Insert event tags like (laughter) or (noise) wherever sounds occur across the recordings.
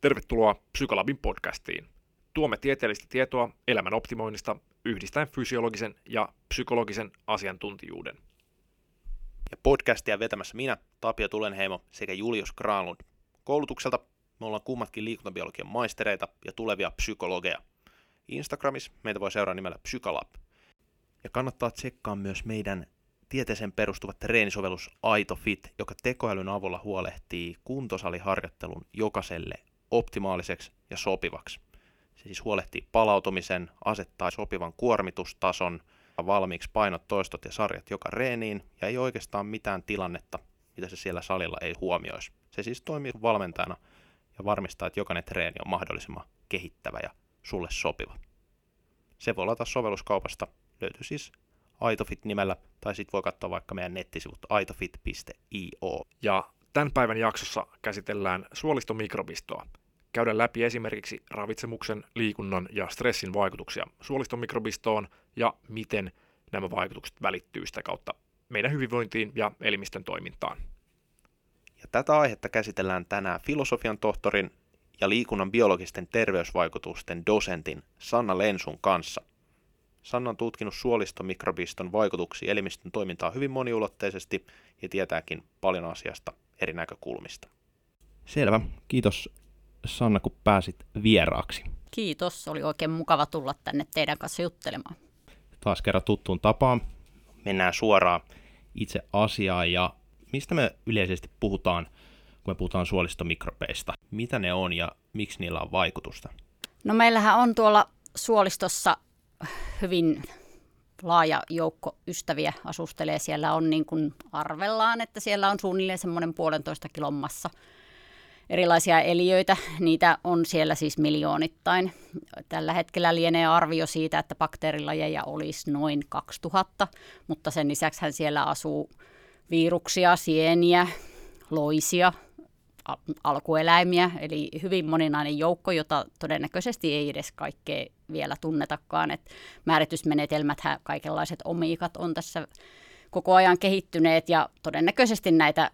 Tervetuloa Psykolabin podcastiin. Tuomme tieteellistä tietoa elämän optimoinnista yhdistäen fysiologisen ja psykologisen asiantuntijuuden. Ja podcastia vetämässä minä, Tapio Tulenheimo sekä Julius Granlund. Koulutukselta me ollaan kummatkin liikuntabiologian maistereita ja tulevia psykologeja. Instagramissa meitä voi seurata nimellä Psykalab. Ja kannattaa tsekkaa myös meidän tieteeseen perustuva treenisovellus AitoFit, joka tekoälyn avulla huolehtii kuntosaliharjoittelun jokaiselle optimaaliseksi ja sopivaksi. Se siis huolehtii palautumisen, asettaa sopivan kuormitustason, valmiiksi painot, toistot ja sarjat joka reeniin, ja ei oikeastaan mitään tilannetta, mitä se siellä salilla ei huomioisi. Se siis toimii valmentajana ja varmistaa, että jokainen treeni on mahdollisimman kehittävä ja sulle sopiva. Se voi ladata sovelluskaupasta, löytyy siis Aitofit-nimellä, tai sitten voi katsoa vaikka meidän nettisivut aitofit.io. Ja tämän päivän jaksossa käsitellään suolistomikrobistoa. Käydään läpi esimerkiksi ravitsemuksen, liikunnan ja stressin vaikutuksia suolistomikrobistoon ja miten nämä vaikutukset välittyy sitä kautta meidän hyvinvointiin ja elimistön toimintaan. Ja tätä aihetta käsitellään tänään filosofian tohtorin ja liikunnan biologisten terveysvaikutusten dosentin Sanna Lensun kanssa. Sanna on tutkinut suolistomikrobiston vaikutuksia elimistön toimintaa hyvin moniulotteisesti ja tietääkin paljon asiasta eri näkökulmista. Selvä. Kiitos Sanna, kun pääsit vieraaksi. Kiitos, oli oikein mukava tulla tänne teidän kanssa juttelemaan. Taas kerran tuttuun tapaan. Mennään suoraan itse asiaan ja mistä me yleisesti puhutaan, kun me puhutaan suolistomikrobeista? Mitä ne on ja miksi niillä on vaikutusta? No meillähän on tuolla suolistossa hyvin laaja joukko ystäviä asustelee. Siellä on niin kuin arvellaan, että siellä on suunnilleen semmoinen puolentoista kilon massa erilaisia eliöitä. Niitä on siellä siis miljoonittain. Tällä hetkellä lienee arvio siitä, että bakteerilajeja olisi noin 2000, mutta sen lisäksi siellä asuu viruksia, sieniä, loisia, alkueläimiä, eli hyvin moninainen joukko, jota todennäköisesti ei edes kaikkea vielä tunnetakaan. Et määritysmenetelmät, kaikenlaiset omiikat on tässä koko ajan kehittyneet ja todennäköisesti näitä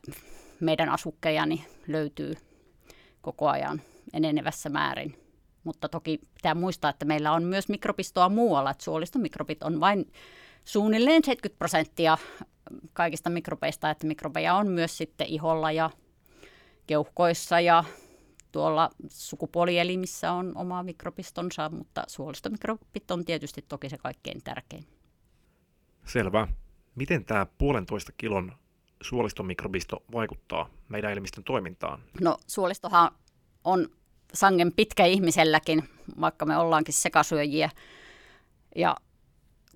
meidän asukkeja niin löytyy koko ajan enenevässä määrin. Mutta toki pitää muistaa, että meillä on myös mikrobistoa muualla, että suolistomikrobit on vain suunnilleen 70 prosenttia kaikista mikrobeista, että mikrobeja on myös sitten iholla ja keuhkoissa ja tuolla sukupuolielimissä on oma mikropistonsa, mutta suolistomikrobit on tietysti toki se kaikkein tärkein. Selvä. Miten tämä puolentoista kilon suolistomikrobisto vaikuttaa meidän elimistön toimintaan? No suolistohan on sangen pitkä ihmiselläkin, vaikka me ollaankin sekasyöjiä. Ja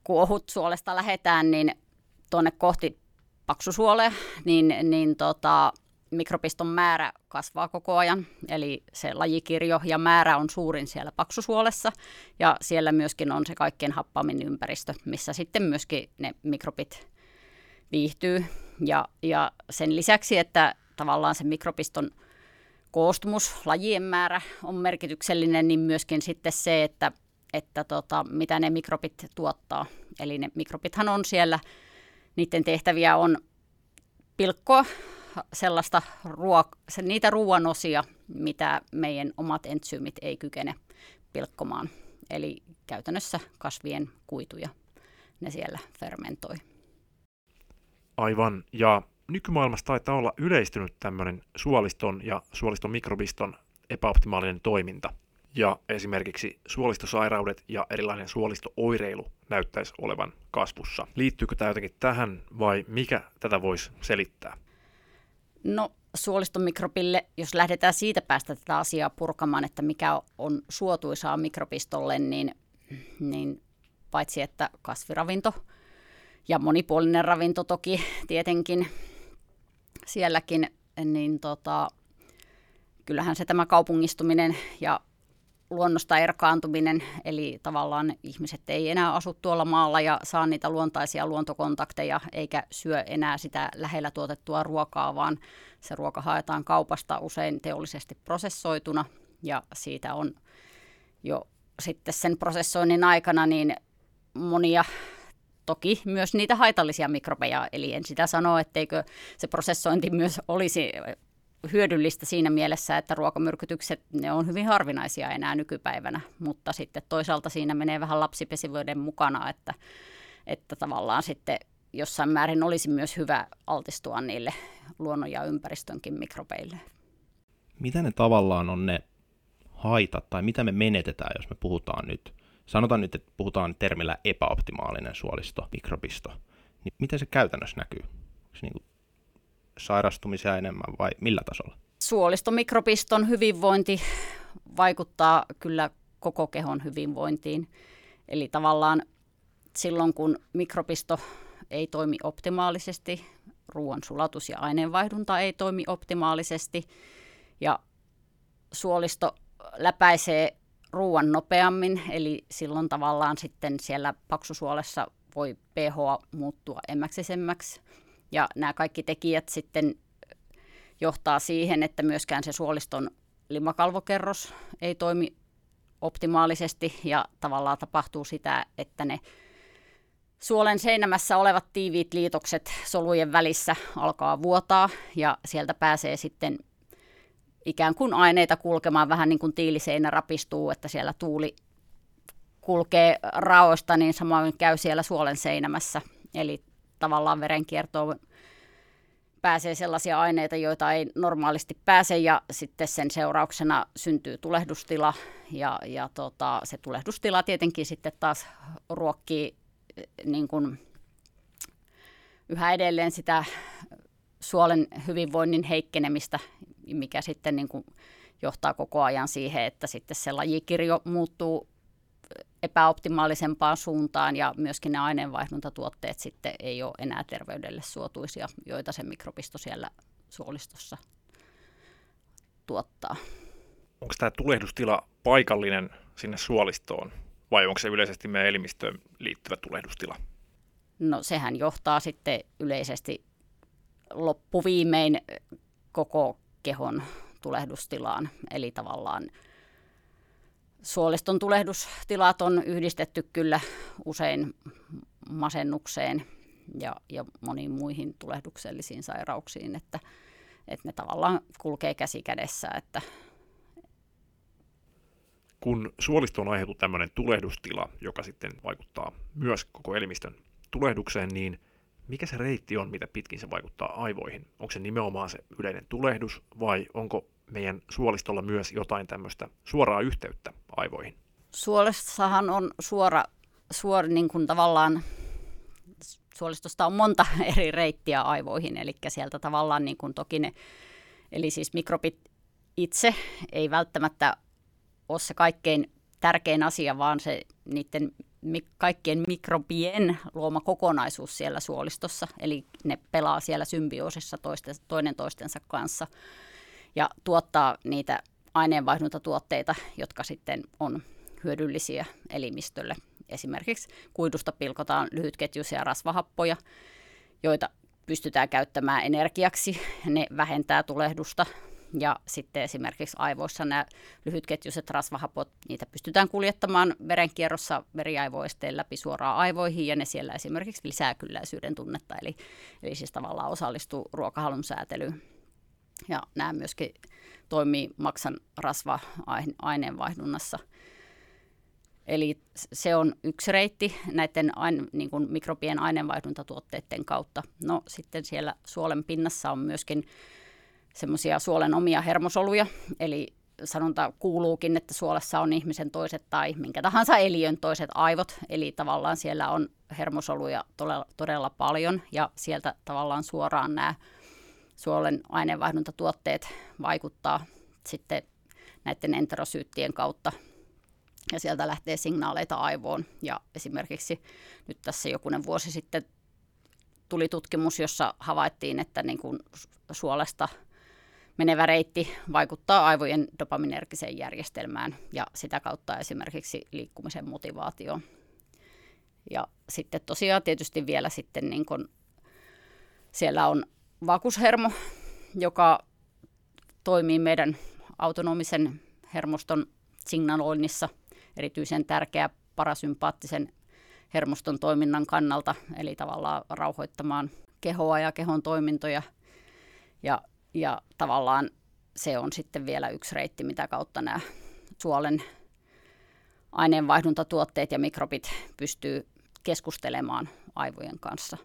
kun ohut suolesta lähetään, niin tuonne kohti paksusuolea, niin, niin tota, mikrobiston määrä kasvaa koko ajan, eli se lajikirjo ja määrä on suurin siellä paksusuolessa, ja siellä myöskin on se kaikkein happamin ympäristö, missä sitten myöskin ne mikrobit viihtyy. Ja, ja sen lisäksi, että tavallaan se mikrobiston koostumus, lajien määrä on merkityksellinen, niin myöskin sitten se, että, että tota, mitä ne mikrobit tuottaa. Eli ne mikrobithan on siellä, niiden tehtäviä on pilkkoa sellaista ruok- se, niitä ruoanosia, mitä meidän omat entsyymit ei kykene pilkkomaan. Eli käytännössä kasvien kuituja ne siellä fermentoi. Aivan. Ja nykymaailmassa taitaa olla yleistynyt tämmöinen suoliston ja suoliston mikrobiston epäoptimaalinen toiminta. Ja esimerkiksi suolistosairaudet ja erilainen suolistooireilu näyttäisi olevan kasvussa. Liittyykö tämä jotenkin tähän vai mikä tätä voisi selittää? No suolistomikrobille, jos lähdetään siitä päästä tätä asiaa purkamaan, että mikä on suotuisaa mikrobistolle, niin, niin paitsi että kasviravinto ja monipuolinen ravinto toki tietenkin sielläkin, niin tota, kyllähän se tämä kaupungistuminen ja luonnosta erkaantuminen, eli tavallaan ihmiset ei enää asu tuolla maalla ja saa niitä luontaisia luontokontakteja, eikä syö enää sitä lähellä tuotettua ruokaa, vaan se ruoka haetaan kaupasta usein teollisesti prosessoituna, ja siitä on jo sitten sen prosessoinnin aikana niin monia toki myös niitä haitallisia mikrobeja, eli en sitä sano, etteikö se prosessointi myös olisi hyödyllistä siinä mielessä, että ruokamyrkytykset, ne on hyvin harvinaisia enää nykypäivänä, mutta sitten toisaalta siinä menee vähän lapsipesivoiden mukana, että, että tavallaan sitten jossain määrin olisi myös hyvä altistua niille luonnon ja ympäristönkin mikrobeille. Mitä ne tavallaan on ne haitat tai mitä me menetetään, jos me puhutaan nyt, sanotaan nyt, että puhutaan termillä epäoptimaalinen suolisto, mikrobisto, niin miten se käytännössä näkyy? Onko se niin kuin sairastumisia enemmän vai millä tasolla? Suolistomikropiston hyvinvointi vaikuttaa kyllä koko kehon hyvinvointiin. Eli tavallaan silloin, kun mikrobisto ei toimi optimaalisesti, ruoan sulatus ja aineenvaihdunta ei toimi optimaalisesti ja suolisto läpäisee ruoan nopeammin, eli silloin tavallaan sitten siellä paksusuolessa voi pH muuttua emäksisemmäksi. Ja nämä kaikki tekijät sitten johtaa siihen, että myöskään se suoliston limakalvokerros ei toimi optimaalisesti ja tavallaan tapahtuu sitä, että ne suolen seinämässä olevat tiiviit liitokset solujen välissä alkaa vuotaa ja sieltä pääsee sitten ikään kuin aineita kulkemaan vähän niin kuin tiiliseinä rapistuu, että siellä tuuli kulkee raoista, niin samoin käy siellä suolen seinämässä. Eli tavallaan verenkiertoon pääsee sellaisia aineita, joita ei normaalisti pääse ja sitten sen seurauksena syntyy tulehdustila ja, ja tota, se tulehdustila tietenkin sitten taas ruokkii niin kuin yhä edelleen sitä suolen hyvinvoinnin heikkenemistä, mikä sitten niin kuin johtaa koko ajan siihen, että sitten se lajikirjo muuttuu epäoptimaalisempaan suuntaan ja myöskin ne aineenvaihduntatuotteet sitten ei ole enää terveydelle suotuisia, joita se mikrobisto siellä suolistossa tuottaa. Onko tämä tulehdustila paikallinen sinne suolistoon vai onko se yleisesti meidän elimistöön liittyvä tulehdustila? No sehän johtaa sitten yleisesti loppuviimein koko kehon tulehdustilaan, eli tavallaan suoliston tulehdustilat on yhdistetty kyllä usein masennukseen ja, ja moniin muihin tulehduksellisiin sairauksiin, että, että ne tavallaan kulkee käsi kädessä. Että... Kun suolistoon aiheutuu tämmöinen tulehdustila, joka sitten vaikuttaa myös koko elimistön tulehdukseen, niin mikä se reitti on, mitä pitkin se vaikuttaa aivoihin? Onko se nimenomaan se yleinen tulehdus vai onko meidän suolistolla myös jotain tämmöistä suoraa yhteyttä aivoihin? Suolessahan on suora, suora niin kuin tavallaan, suolistosta on monta (laughs) eri reittiä aivoihin, eli sieltä tavallaan niin kuin toki ne, eli siis mikrobit itse ei välttämättä ole se kaikkein tärkein asia, vaan se niiden kaikkien mikrobien luoma kokonaisuus siellä suolistossa, eli ne pelaa siellä symbioosissa toinen toistensa kanssa ja tuottaa niitä aineenvaihduntatuotteita, jotka sitten on hyödyllisiä elimistölle. Esimerkiksi kuidusta pilkotaan lyhytketjuisia rasvahappoja, joita pystytään käyttämään energiaksi. Ne vähentää tulehdusta ja sitten esimerkiksi aivoissa nämä lyhytketjuiset rasvahapot, niitä pystytään kuljettamaan verenkierrossa veriaivoisteen läpi suoraan aivoihin ja ne siellä esimerkiksi lisää kylläisyyden tunnetta, eli, eli siis tavallaan osallistuu ruokahalun säätelyyn. Ja nämä myöskin toimii maksan rasva-aineenvaihdunnassa. Eli se on yksi reitti näiden aine, niin kuin mikrobien aineenvaihduntatuotteiden kautta. No sitten siellä suolen pinnassa on myöskin semmoisia suolen omia hermosoluja, eli sanonta kuuluukin, että suolessa on ihmisen toiset tai minkä tahansa eliön toiset aivot, eli tavallaan siellä on hermosoluja todella, todella paljon ja sieltä tavallaan suoraan nämä suolen aineenvaihduntatuotteet vaikuttaa sitten näiden enterosyyttien kautta. Ja sieltä lähtee signaaleita aivoon. Ja esimerkiksi nyt tässä jokunen vuosi sitten tuli tutkimus, jossa havaittiin, että niin kuin suolesta menevä reitti vaikuttaa aivojen dopaminergiseen järjestelmään ja sitä kautta esimerkiksi liikkumisen motivaatioon. Ja sitten tosiaan tietysti vielä sitten niin kun siellä on vakushermo, joka toimii meidän autonomisen hermoston signaloinnissa erityisen tärkeä parasympaattisen hermoston toiminnan kannalta, eli tavallaan rauhoittamaan kehoa ja kehon toimintoja. Ja Ja tavallaan se on sitten vielä yksi reitti, mitä kautta nämä suolen aineenvaihduntatuotteet ja mikrobit pystyy keskustelemaan aivojen kanssa.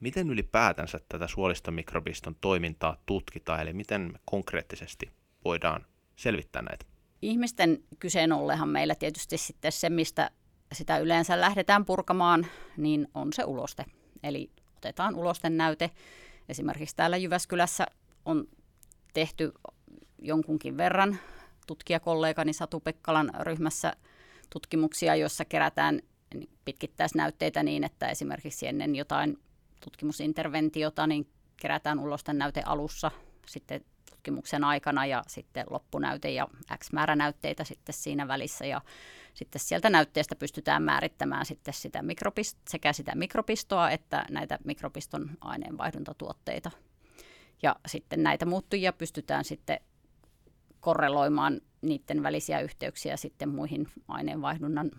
Miten ylipäätänsä tätä suolistomikrobiston toimintaa tutkitaan, eli miten me konkreettisesti voidaan selvittää näitä? Ihmisten kyseen ollehan meillä tietysti sitten se, mistä sitä yleensä lähdetään purkamaan, niin on se uloste. Eli otetaan ulosten näyte. Esimerkiksi täällä Jyväskylässä on tehty jonkunkin verran tutkijakollegani Satu Pekkalan ryhmässä tutkimuksia, joissa kerätään pitkittäisnäytteitä niin, että esimerkiksi ennen jotain tutkimusinterventiota niin kerätään ulosten näyte alussa, sitten tutkimuksen aikana ja sitten loppunäyte ja X määrä näytteitä sitten siinä välissä ja sitten sieltä näytteestä pystytään määrittämään sitten sitä mikropist- sekä sitä mikropistoa että näitä mikropiston aineenvaihduntatuotteita. Ja sitten näitä muuttujia pystytään sitten korreloimaan niiden välisiä yhteyksiä sitten muihin aineenvaihdunnan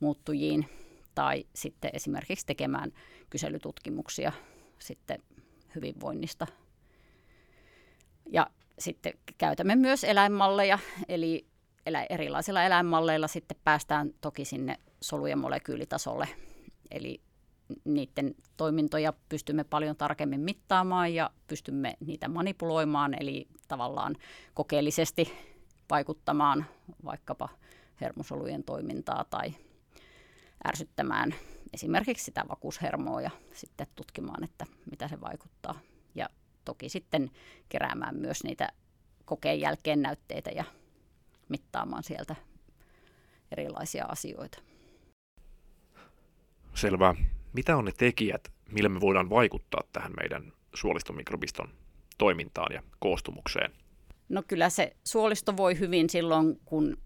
muuttujiin tai sitten esimerkiksi tekemään kyselytutkimuksia sitten hyvinvoinnista. Ja sitten käytämme myös eläinmalleja, eli erilaisilla eläinmalleilla sitten päästään toki sinne solu- ja molekyylitasolle. Eli niiden toimintoja pystymme paljon tarkemmin mittaamaan ja pystymme niitä manipuloimaan, eli tavallaan kokeellisesti vaikuttamaan vaikkapa hermosolujen toimintaa tai ärsyttämään esimerkiksi sitä vakuushermoa ja sitten tutkimaan, että mitä se vaikuttaa. Ja toki sitten keräämään myös niitä kokeen jälkeen näytteitä ja mittaamaan sieltä erilaisia asioita. Selvä. Mitä on ne tekijät, millä me voidaan vaikuttaa tähän meidän suolistomikrobiston toimintaan ja koostumukseen? No kyllä se suolisto voi hyvin silloin, kun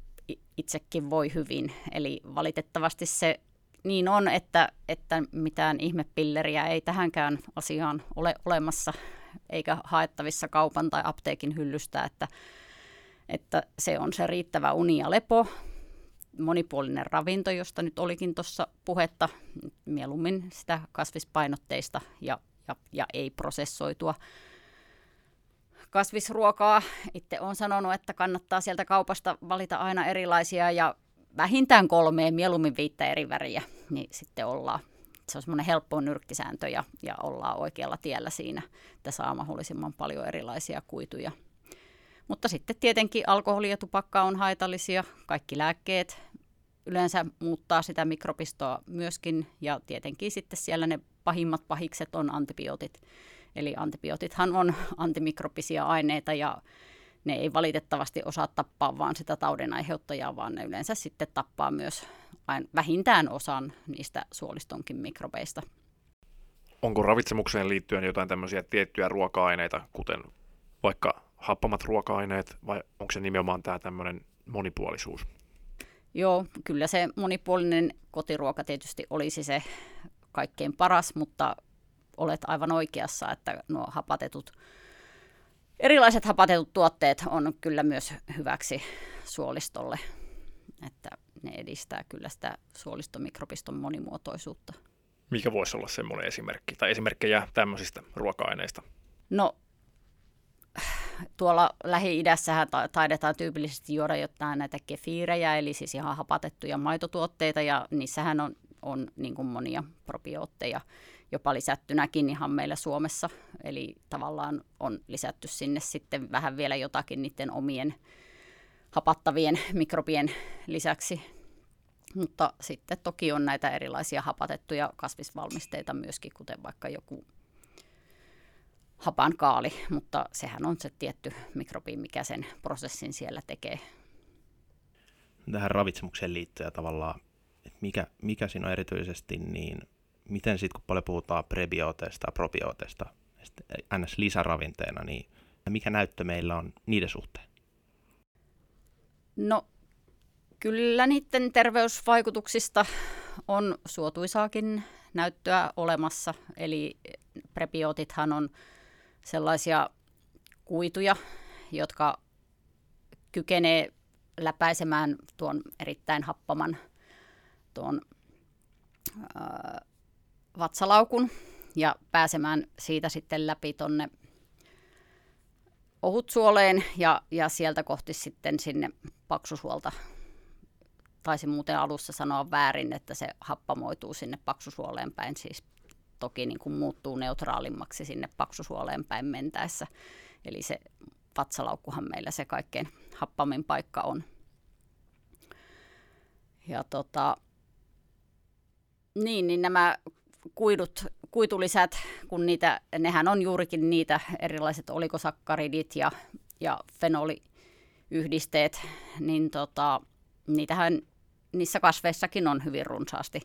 itsekin voi hyvin. Eli valitettavasti se niin on, että, että mitään ihmepilleriä ei tähänkään asiaan ole olemassa eikä haettavissa kaupan tai apteekin hyllystä, että, että se on se riittävä uni ja lepo, monipuolinen ravinto, josta nyt olikin tuossa puhetta, mieluummin sitä kasvispainotteista ja, ja, ja ei prosessoitua kasvisruokaa. Itse olen sanonut, että kannattaa sieltä kaupasta valita aina erilaisia ja vähintään kolmeen, mieluummin viittä eri väriä, niin sitten ollaan. Se on semmoinen helppo nyrkkisääntö ja, ja ollaan oikealla tiellä siinä, että saa mahdollisimman paljon erilaisia kuituja. Mutta sitten tietenkin alkoholi ja tupakka on haitallisia. Kaikki lääkkeet yleensä muuttaa sitä mikropistoa myöskin ja tietenkin sitten siellä ne pahimmat pahikset on antibiootit. Eli antibiootithan on (laughs) antimikrobisia aineita ja ne ei valitettavasti osaa tappaa vaan sitä taudin aiheuttajaa, vaan ne yleensä sitten tappaa myös vähintään osan niistä suolistonkin mikrobeista. Onko ravitsemukseen liittyen jotain tämmöisiä tiettyjä ruoka-aineita, kuten vaikka happamat ruoka-aineet, vai onko se nimenomaan tämä tämmöinen monipuolisuus? Joo, kyllä se monipuolinen kotiruoka tietysti olisi se kaikkein paras, mutta olet aivan oikeassa, että nuo hapatetut erilaiset hapatetut tuotteet on kyllä myös hyväksi suolistolle, että ne edistää kyllä sitä suolistomikropiston monimuotoisuutta. Mikä voisi olla semmoinen esimerkki tai esimerkkejä tämmöisistä ruoka-aineista? No tuolla Lähi-idässähän taidetaan tyypillisesti juoda jotain näitä kefiirejä, eli siis ihan hapatettuja maitotuotteita, ja niissähän on, on niin kuin monia probiootteja jopa lisättynäkin ihan meillä Suomessa. Eli tavallaan on lisätty sinne sitten vähän vielä jotakin niiden omien hapattavien mikrobien lisäksi. Mutta sitten toki on näitä erilaisia hapatettuja kasvisvalmisteita myöskin, kuten vaikka joku hapan kaali, mutta sehän on se tietty mikrobi, mikä sen prosessin siellä tekee. Tähän ravitsemukseen liittyen tavallaan, että mikä, mikä siinä on erityisesti niin miten sitten kun paljon puhutaan prebiooteista ja probiooteista, ns. lisäravinteena, niin mikä näyttö meillä on niiden suhteen? No kyllä niiden terveysvaikutuksista on suotuisaakin näyttöä olemassa. Eli prebiootithan on sellaisia kuituja, jotka kykenee läpäisemään tuon erittäin happaman tuon vatsalaukun ja pääsemään siitä sitten läpi tonne ohutsuoleen ja, ja sieltä kohti sitten sinne paksusuolta. Taisin muuten alussa sanoa väärin, että se happamoituu sinne paksusuoleen päin, siis toki niin kuin muuttuu neutraalimmaksi sinne paksusuoleen päin mentäessä. Eli se vatsalaukkuhan meillä se kaikkein happamin paikka on. Ja tota, niin, niin nämä kuidut, kuitulisät, kun niitä, nehän on juurikin niitä erilaiset olikosakkaridit ja, ja fenoliyhdisteet, niin tota, niitähän niissä kasveissakin on hyvin runsaasti.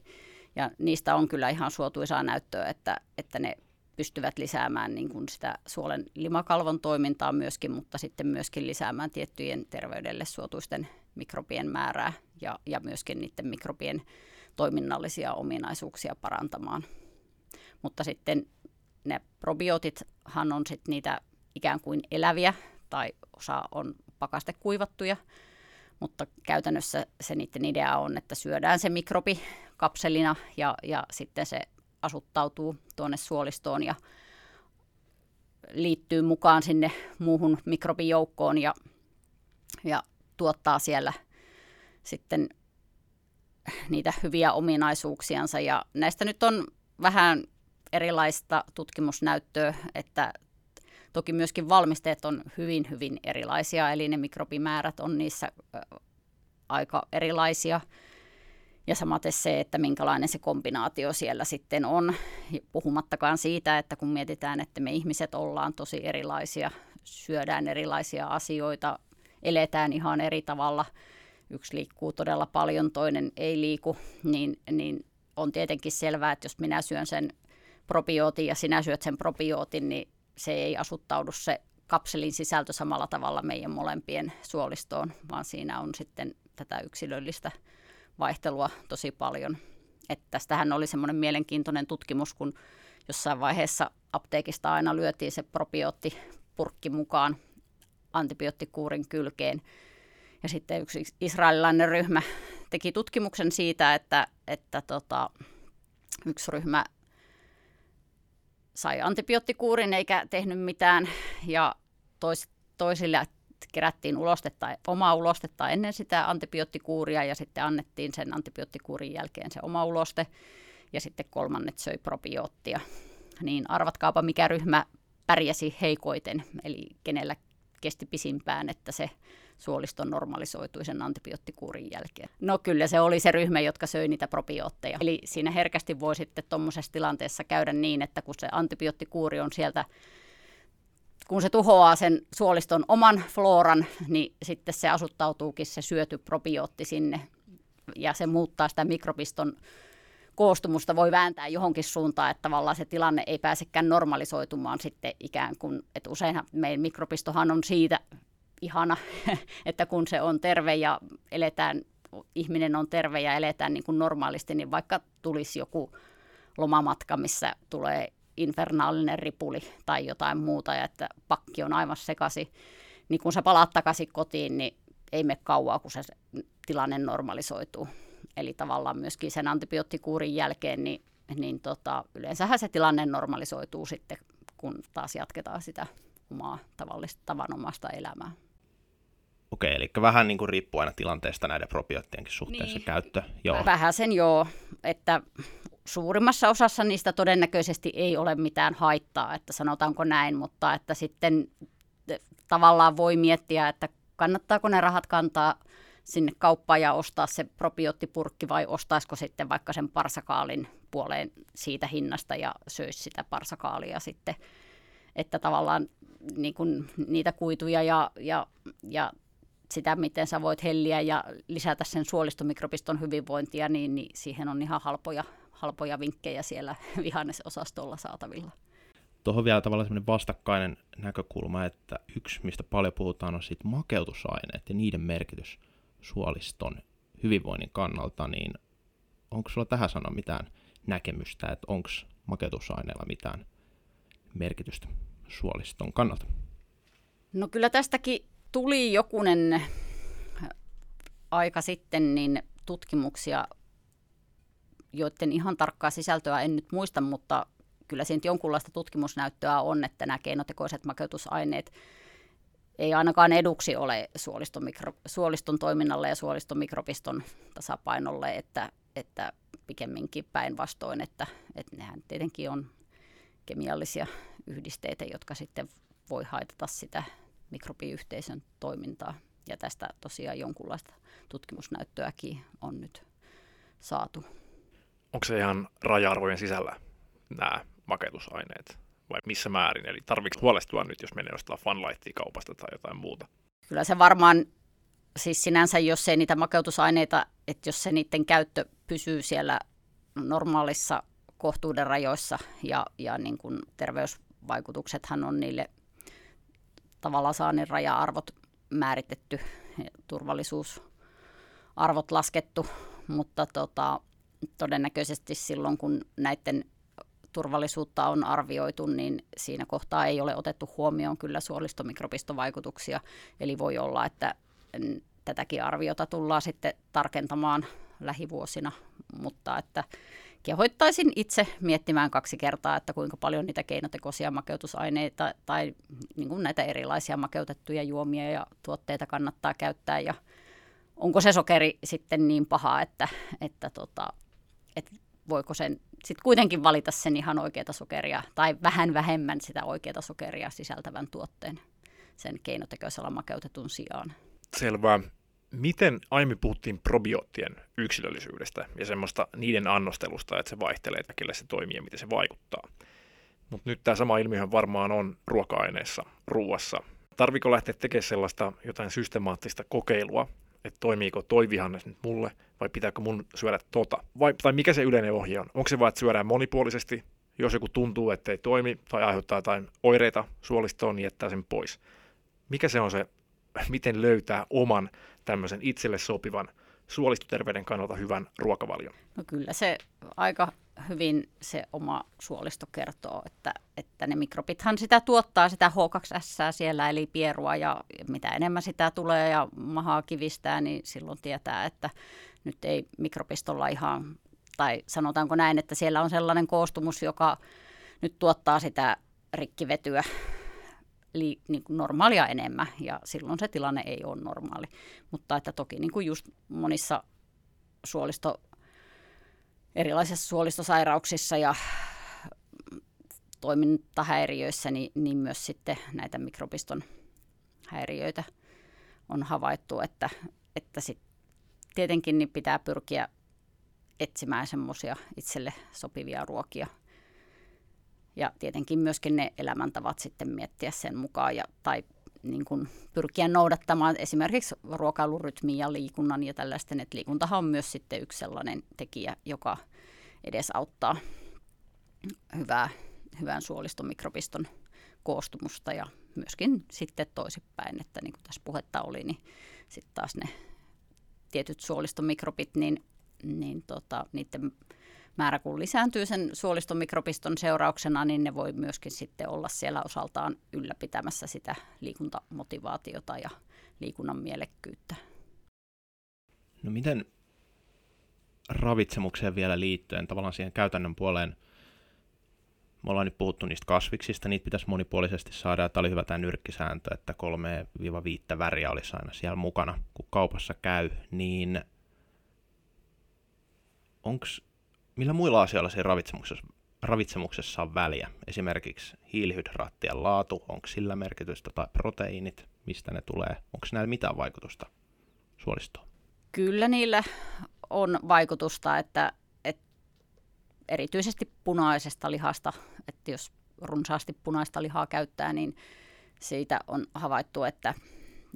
Ja niistä on kyllä ihan suotuisaa näyttöä, että, että ne pystyvät lisäämään niin kuin sitä suolen limakalvon toimintaa myöskin, mutta sitten myöskin lisäämään tiettyjen terveydelle suotuisten mikrobien määrää ja, ja myöskin niiden mikrobien toiminnallisia ominaisuuksia parantamaan. Mutta sitten ne probiootithan on sitten niitä ikään kuin eläviä tai osa on pakastekuivattuja, mutta käytännössä se niiden idea on, että syödään se mikrobi kapselina ja, ja sitten se asuttautuu tuonne suolistoon ja liittyy mukaan sinne muuhun mikrobijoukkoon ja, ja tuottaa siellä sitten niitä hyviä ominaisuuksiansa. Ja näistä nyt on vähän erilaista tutkimusnäyttöä, että toki myöskin valmisteet on hyvin, hyvin erilaisia, eli ne mikrobimäärät on niissä aika erilaisia. Ja samaten se, että minkälainen se kombinaatio siellä sitten on, puhumattakaan siitä, että kun mietitään, että me ihmiset ollaan tosi erilaisia, syödään erilaisia asioita, eletään ihan eri tavalla, yksi liikkuu todella paljon, toinen ei liiku, niin, niin on tietenkin selvää, että jos minä syön sen probiootin ja sinä syöt sen probiootin, niin se ei asuttaudu se kapselin sisältö samalla tavalla meidän molempien suolistoon, vaan siinä on sitten tätä yksilöllistä vaihtelua tosi paljon. Että tästähän oli semmoinen mielenkiintoinen tutkimus, kun jossain vaiheessa apteekista aina lyötiin se probioottipurkki mukaan antibioottikuurin kylkeen. Ja sitten yksi israelilainen ryhmä teki tutkimuksen siitä, että, että tota, yksi ryhmä sai antibioottikuurin eikä tehnyt mitään ja tois, toisille kerättiin ulostetta, omaa ulostetta ennen sitä antibioottikuuria ja sitten annettiin sen antibioottikuurin jälkeen se oma uloste ja sitten kolmannet söi probioottia. Niin arvatkaapa mikä ryhmä pärjäsi heikoiten, eli kenellä kesti pisimpään, että se suolisto normalisoitui sen antibioottikuurin jälkeen. No kyllä se oli se ryhmä, jotka söi niitä probiootteja. Eli siinä herkästi voi sitten tuommoisessa tilanteessa käydä niin, että kun se antibioottikuuri on sieltä kun se tuhoaa sen suoliston oman floran, niin sitten se asuttautuukin se syöty probiootti sinne. Ja se muuttaa sitä mikrobiston koostumusta voi vääntää johonkin suuntaan, että tavallaan se tilanne ei pääsekään normalisoitumaan sitten ikään kuin, että useinhan meidän mikrobistohan on siitä ihana, (laughs) että kun se on terve ja eletään, ihminen on terve ja eletään niin kuin normaalisti, niin vaikka tulisi joku lomamatka, missä tulee infernaalinen ripuli tai jotain muuta ja että pakki on aivan sekasi, niin kun sä palaat takaisin kotiin, niin ei mene kauaa, kun se tilanne normalisoituu. Eli tavallaan myöskin sen antibioottikuurin jälkeen, niin, niin tota, yleensähän se tilanne normalisoituu sitten, kun taas jatketaan sitä omaa tavallista tavanomaista elämää. Okei, eli vähän niin kuin riippuu aina tilanteesta näiden probioottienkin suhteessa niin. käyttö. Joo. Vähän sen joo, että suurimmassa osassa niistä todennäköisesti ei ole mitään haittaa, että sanotaanko näin, mutta että sitten tavallaan voi miettiä, että kannattaako ne rahat kantaa sinne kauppaan ja ostaa se probioottipurkki vai ostaisiko sitten vaikka sen parsakaalin puoleen siitä hinnasta ja söisi sitä parsakaalia sitten. Että tavallaan niin kuin niitä kuituja ja, ja, ja sitä, miten sä voit helliä ja lisätä sen suolistomikrobiston hyvinvointia, niin, niin siihen on ihan halpoja, halpoja vinkkejä siellä (laughs) vihannesosastolla saatavilla. Tuohon vielä tavallaan sellainen vastakkainen näkökulma, että yksi, mistä paljon puhutaan, on sitten makeutusaineet ja niiden merkitys suoliston hyvinvoinnin kannalta, niin onko sulla tähän sanoa mitään näkemystä, että onko makeutusaineella mitään merkitystä suoliston kannalta? No kyllä tästäkin tuli jokunen aika sitten niin tutkimuksia, joiden ihan tarkkaa sisältöä en nyt muista, mutta kyllä siitä jonkunlaista tutkimusnäyttöä on, että nämä keinotekoiset makeutusaineet ei ainakaan eduksi ole suoliston, mikro, suoliston toiminnalle ja suoliston mikropiston tasapainolle, että, että pikemminkin päinvastoin, että, että nehän tietenkin on kemiallisia yhdisteitä, jotka sitten voi haitata sitä mikrobiyhteisön toimintaa. Ja tästä tosiaan jonkunlaista tutkimusnäyttöäkin on nyt saatu. Onko se ihan raja-arvojen sisällä nämä makeutusaineet vai missä määrin? Eli tarvitsetko huolestua nyt, jos menee ostaa Funlightia kaupasta tai jotain muuta? Kyllä se varmaan, siis sinänsä jos ei niitä makeutusaineita, että jos se niiden käyttö pysyy siellä normaalissa kohtuuden rajoissa ja, ja niin kuin terveysvaikutuksethan on niille tavallaan saannin raja-arvot määritetty, turvallisuusarvot laskettu, mutta tota, todennäköisesti silloin kun näiden turvallisuutta on arvioitu, niin siinä kohtaa ei ole otettu huomioon kyllä suolistomikrobistovaikutuksia. Eli voi olla, että tätäkin arviota tullaan sitten tarkentamaan lähivuosina, mutta että kehoittaisin itse miettimään kaksi kertaa, että kuinka paljon niitä keinotekoisia makeutusaineita tai niin kuin näitä erilaisia makeutettuja juomia ja tuotteita kannattaa käyttää ja onko se sokeri sitten niin paha, että, että, tota, että voiko sen sitten kuitenkin valita sen ihan oikeata sokeria tai vähän vähemmän sitä oikeata sokeria sisältävän tuotteen sen keinotekoisella makeutetun sijaan. Selvä. Miten aiemmin puhuttiin probioottien yksilöllisyydestä ja semmoista niiden annostelusta, että se vaihtelee, että kelle se toimii ja miten se vaikuttaa. Mutta nyt tämä sama ilmiö varmaan on ruoka-aineissa, ruuassa. Tarviko lähteä tekemään sellaista jotain systemaattista kokeilua, että toimiiko toi vihannes nyt mulle, vai pitääkö mun syödä tota? Vai, tai mikä se yleinen ohje on? Onko se vaan, että syödään monipuolisesti, jos joku tuntuu, että ei toimi tai aiheuttaa jotain oireita suolistoon, niin jättää sen pois. Mikä se on se, (laughs) miten löytää oman tämmöisen itselle sopivan suolistoterveyden kannalta hyvän ruokavalion? No kyllä se aika hyvin se oma suolisto kertoo, että, että ne mikrobithan sitä tuottaa, sitä H2S siellä, eli pierua, ja mitä enemmän sitä tulee ja mahaa kivistää, niin silloin tietää, että nyt ei mikrobistolla ihan, tai sanotaanko näin, että siellä on sellainen koostumus, joka nyt tuottaa sitä rikkivetyä li, niin kuin normaalia enemmän, ja silloin se tilanne ei ole normaali. Mutta että toki niin kuin just monissa suolisto erilaisissa suolistosairauksissa ja toimintahäiriöissä, niin, niin myös sitten näitä mikrobiston häiriöitä on havaittu, että, että sit tietenkin niin pitää pyrkiä etsimään semmoisia itselle sopivia ruokia. Ja tietenkin myöskin ne elämäntavat sitten miettiä sen mukaan ja, tai niin kuin pyrkiä noudattamaan esimerkiksi ruokailurytmin ja liikunnan ja tällaisten, että liikuntahan on myös sitten yksi sellainen tekijä, joka edesauttaa hyvää, hyvän suolistomikropiston koostumusta ja myöskin sitten toisinpäin, että niin kuin tässä puhetta oli, niin sitten taas ne tietyt suolistomikrobit, niin, niin tota, niiden määrä kun lisääntyy sen suolistomikropiston seurauksena, niin ne voi myöskin sitten olla siellä osaltaan ylläpitämässä sitä liikuntamotivaatiota ja liikunnan mielekkyyttä. No miten ravitsemukseen vielä liittyen, tavallaan siihen käytännön puoleen, me ollaan nyt puhuttu niistä kasviksista, niitä pitäisi monipuolisesti saada, tämä oli hyvä tämä nyrkkisääntö, että 3-5 väriä olisi aina siellä mukana, kun kaupassa käy, niin onks, millä muilla asioilla siinä ravitsemuksessa, ravitsemuksessa on väliä? Esimerkiksi hiilihydraattien laatu, onko sillä merkitystä, tai proteiinit, mistä ne tulee, onko näillä mitään vaikutusta suolistoon? Kyllä niillä on vaikutusta, että, että erityisesti punaisesta lihasta, että jos runsaasti punaista lihaa käyttää, niin siitä on havaittu, että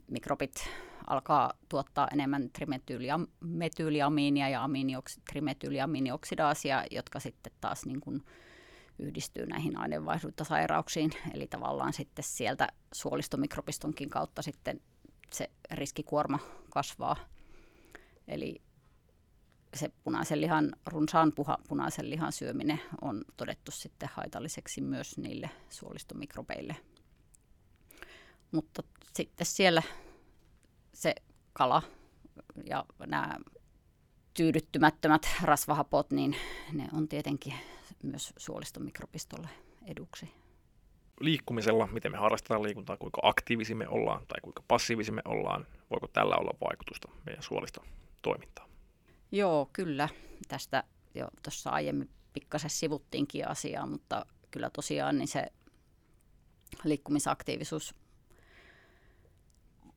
mikrobit alkaa tuottaa enemmän trimetyyliamiinia ja aminioksid, trimetyyliaminioksidaasia, jotka sitten taas niin kuin yhdistyy näihin aineenvaihduntasairauksiin. Eli tavallaan sitten sieltä suolistomikropistonkin kautta sitten se riskikuorma kasvaa. Eli se punaisen lihan, runsaan puha, punaisen lihan syöminen on todettu sitten haitalliseksi myös niille suolistomikrobeille. Mutta sitten siellä se kala ja nämä tyydyttymättömät rasvahapot, niin ne on tietenkin myös suolistomikrobistolle eduksi. liikkumisella, miten me harrastetaan liikuntaa, kuinka aktiivisia me ollaan tai kuinka passiivisia me ollaan, voiko tällä olla vaikutusta meidän suolistotoimintaan? Joo, kyllä. Tästä jo tuossa aiemmin pikkasen sivuttiinkin asiaa, mutta kyllä tosiaan niin se liikkumisaktiivisuus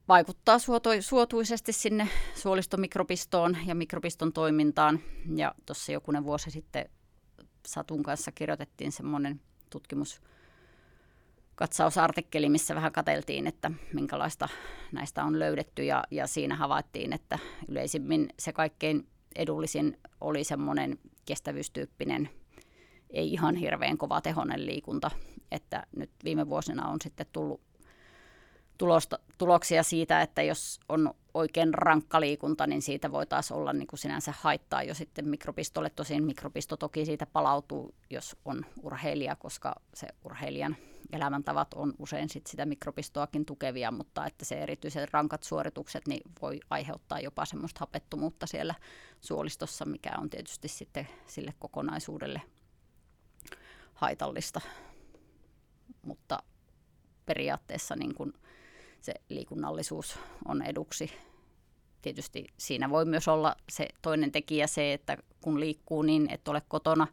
vaikuttaa suotuisesti sinne suolistomikrobistoon ja mikropiston toimintaan. Ja tuossa jokunen vuosi sitten Satun kanssa kirjoitettiin semmoinen tutkimus katsausartikkeli, missä vähän kateltiin, että minkälaista näistä on löydetty ja, ja siinä havaittiin, että yleisimmin se kaikkein edullisin oli semmoinen kestävyystyyppinen, ei ihan hirveän kova tehonen liikunta, että nyt viime vuosina on sitten tullut tulosta, tuloksia siitä, että jos on oikein rankka liikunta, niin siitä voi taas olla niin kuin sinänsä haittaa jo sitten mikropistolle. Tosin mikropisto toki siitä palautuu, jos on urheilija, koska se urheilijan elämäntavat on usein sit sitä mikropistoakin tukevia, mutta että se erityiset rankat suoritukset niin voi aiheuttaa jopa semmoista hapettomuutta siellä suolistossa, mikä on tietysti sitten sille kokonaisuudelle haitallista. Mutta periaatteessa niin kun se liikunnallisuus on eduksi. Tietysti siinä voi myös olla se toinen tekijä se, että kun liikkuu niin et ole kotona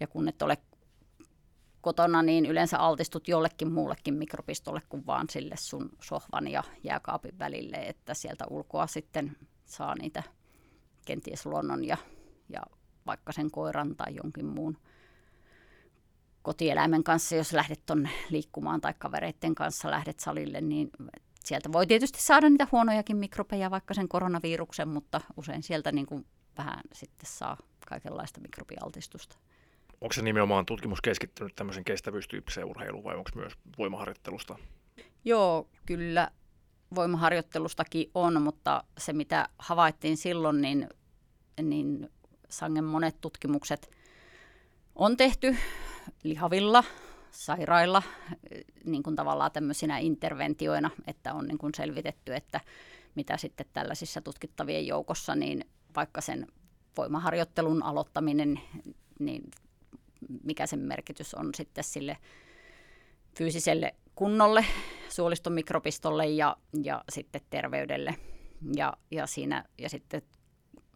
ja kun et ole kotona, niin yleensä altistut jollekin muullekin mikropistolle kuin vaan sille sun sohvan ja jääkaapin välille, että sieltä ulkoa sitten saa niitä kenties luonnon ja, ja vaikka sen koiran tai jonkin muun kotieläimen kanssa, jos lähdet tuonne liikkumaan tai kavereiden kanssa lähdet salille, niin sieltä voi tietysti saada niitä huonojakin mikrobeja, vaikka sen koronaviruksen, mutta usein sieltä niin kuin vähän sitten saa kaikenlaista mikrobialtistusta. Onko se nimenomaan tutkimus keskittynyt tämmöisen kestävyystyyppiseen urheiluun vai onko myös voimaharjoittelusta? Joo, kyllä voimaharjoittelustakin on, mutta se mitä havaittiin silloin, niin, niin sangen monet tutkimukset on tehty lihavilla, sairailla, niin kuin tavallaan tämmöisinä interventioina, että on niin kuin selvitetty, että mitä sitten tällaisissa tutkittavien joukossa, niin vaikka sen voimaharjoittelun aloittaminen, niin mikä sen merkitys on sitten sille fyysiselle kunnolle, suoliston mikropistolle ja, ja sitten terveydelle. Ja, ja, siinä, ja sitten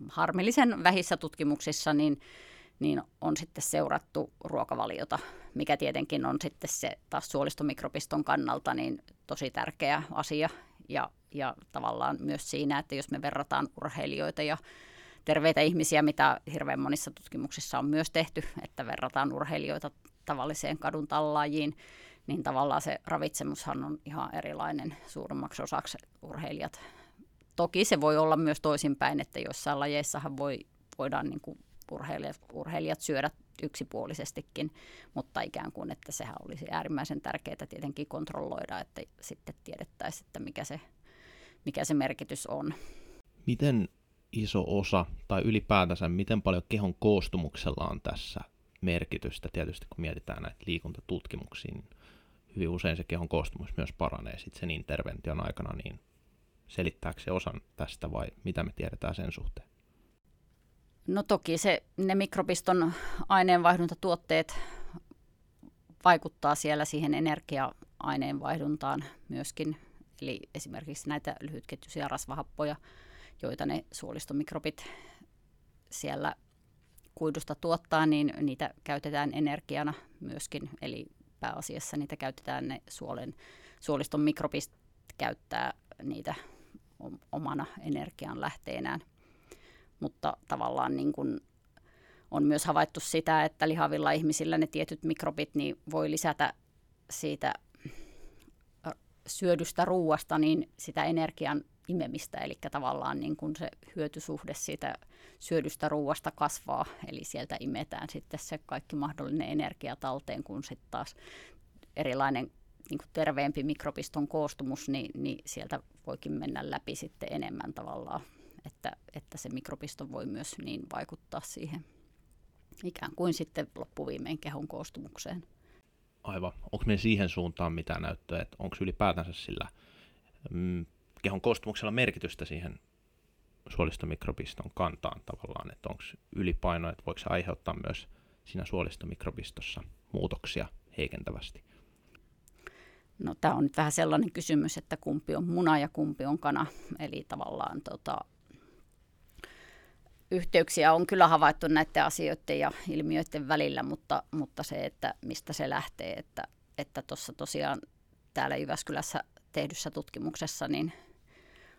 harmillisen vähissä tutkimuksissa niin, niin on sitten seurattu ruokavaliota, mikä tietenkin on sitten se taas suolistomikropiston kannalta niin tosi tärkeä asia. Ja, ja tavallaan myös siinä, että jos me verrataan urheilijoita ja terveitä ihmisiä, mitä hirveän monissa tutkimuksissa on myös tehty, että verrataan urheilijoita tavalliseen kadun tallaajiin, niin tavallaan se ravitsemushan on ihan erilainen suurimmaksi osaksi urheilijat. Toki se voi olla myös toisinpäin, että joissain lajeissahan voi, voidaan niin kuin urheilijat, urheilijat syödä yksipuolisestikin, mutta ikään kuin, että sehän olisi äärimmäisen tärkeää tietenkin kontrolloida, että sitten tiedettäisiin, että mikä se, mikä se merkitys on. Miten iso osa, tai ylipäätänsä miten paljon kehon koostumuksella on tässä merkitystä. Tietysti kun mietitään näitä liikuntatutkimuksia, niin hyvin usein se kehon koostumus myös paranee sitten sen intervention aikana, niin selittääkö se osan tästä vai mitä me tiedetään sen suhteen? No toki se, ne mikrobiston aineenvaihduntatuotteet vaikuttaa siellä siihen energia-aineenvaihduntaan myöskin. Eli esimerkiksi näitä lyhytketjuisia rasvahappoja – joita ne suolistomikrobit siellä kuidusta tuottaa, niin niitä käytetään energiana myöskin. Eli pääasiassa niitä käytetään, ne suolen, suoliston mikrobit käyttää niitä omana energian lähteenään. Mutta tavallaan niin kun on myös havaittu sitä, että lihavilla ihmisillä ne tietyt mikrobit niin voi lisätä siitä syödystä ruuasta niin sitä energian imemistä, eli tavallaan niin kuin se hyötysuhde siitä syödystä ruuasta kasvaa, eli sieltä imetään sitten se kaikki mahdollinen energia talteen, kun sitten taas erilainen niin kuin terveempi mikropiston koostumus, niin, niin sieltä voikin mennä läpi sitten enemmän tavallaan, että, että se mikropisto voi myös niin vaikuttaa siihen ikään kuin sitten loppuviimein kehon koostumukseen. Aivan. Onko meillä siihen suuntaan mitään näyttöä, että onko ylipäätänsä sillä mm, kehon koostumuksella merkitystä siihen suolistomikropiston kantaan tavallaan, että onko ylipaino, että voiko se aiheuttaa myös siinä suolistomikrobistossa muutoksia heikentävästi? No tämä on nyt vähän sellainen kysymys, että kumpi on muna ja kumpi on kana. Eli tavallaan tota, yhteyksiä on kyllä havaittu näiden asioiden ja ilmiöiden välillä, mutta, mutta se, että mistä se lähtee, että että tosiaan täällä Jyväskylässä tehdyssä tutkimuksessa niin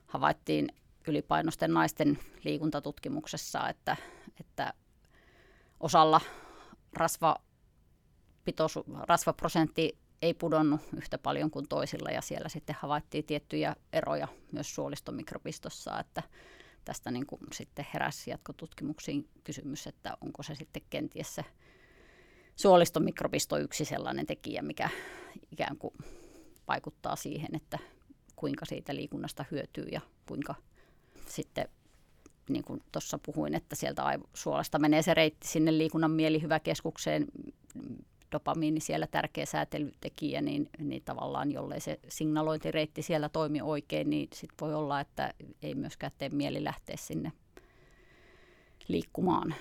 havaittiin ylipainoisten naisten liikuntatutkimuksessa, että, että osalla rasva, pitos, rasvaprosentti ei pudonnut yhtä paljon kuin toisilla ja siellä sitten havaittiin tiettyjä eroja myös suolistomikrobistossa, että tästä niin kuin sitten heräsi jatkotutkimuksiin kysymys, että onko se sitten kenties se suolistomikrobisto yksi sellainen tekijä, mikä ikään kuin vaikuttaa siihen, että kuinka siitä liikunnasta hyötyy ja kuinka sitten niin kuin tuossa puhuin, että sieltä suolasta menee se reitti sinne liikunnan mielihyväkeskukseen, dopamiini siellä tärkeä säätelytekijä, niin, niin tavallaan jollei se signalointireitti siellä toimi oikein, niin sit voi olla, että ei myöskään tee mieli lähteä sinne liikkumaan.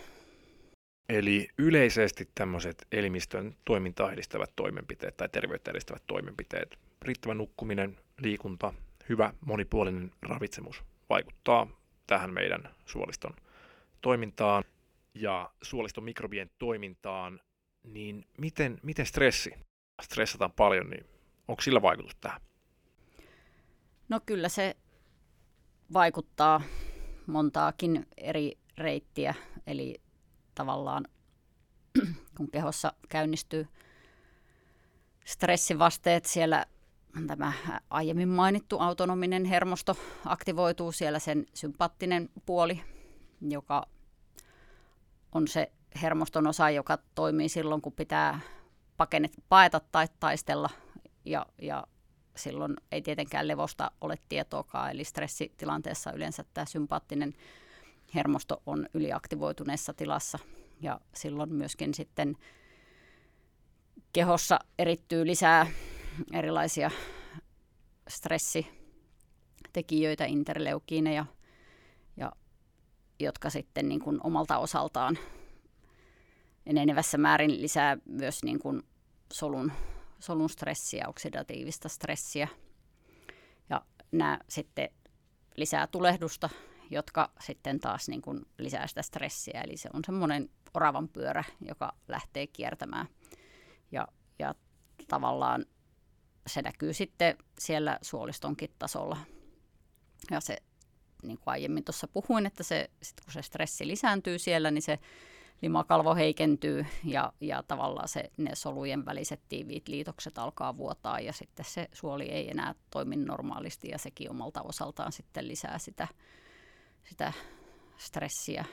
Eli yleisesti tämmöiset elimistön toimintaa edistävät toimenpiteet tai terveyttä edistävät toimenpiteet, riittävä nukkuminen, liikunta, hyvä monipuolinen ravitsemus vaikuttaa tähän meidän suoliston toimintaan ja suoliston mikrobien toimintaan, niin miten, miten stressi? Stressataan paljon, niin onko sillä vaikutus tähän? No kyllä se vaikuttaa montaakin eri reittiä, eli tavallaan, (clears throat) kun kehossa käynnistyy stressivasteet, siellä tämä aiemmin mainittu autonominen hermosto aktivoituu siellä sen sympaattinen puoli, joka on se hermoston osa, joka toimii silloin, kun pitää pakenet paeta tai taistella. Ja, ja silloin ei tietenkään levosta ole tietoakaan, eli stressitilanteessa yleensä tämä sympaattinen hermosto on yliaktivoituneessa tilassa ja silloin myöskin sitten kehossa erittyy lisää erilaisia stressitekijöitä, interleukiineja, ja, jotka sitten niin kuin omalta osaltaan enenevässä määrin lisää myös niin kuin solun, solun stressiä, oksidatiivista stressiä. Ja nämä sitten lisää tulehdusta jotka sitten taas niin kuin lisää sitä stressiä. Eli se on semmoinen oravan pyörä, joka lähtee kiertämään. Ja, ja tavallaan se näkyy sitten siellä suolistonkin tasolla. Ja se, niin kuin aiemmin tuossa puhuin, että se, sit kun se stressi lisääntyy siellä, niin se limakalvo heikentyy ja, ja tavallaan se, ne solujen väliset tiiviit liitokset alkaa vuotaa ja sitten se suoli ei enää toimi normaalisti ja sekin omalta osaltaan sitten lisää sitä sitä stressiä,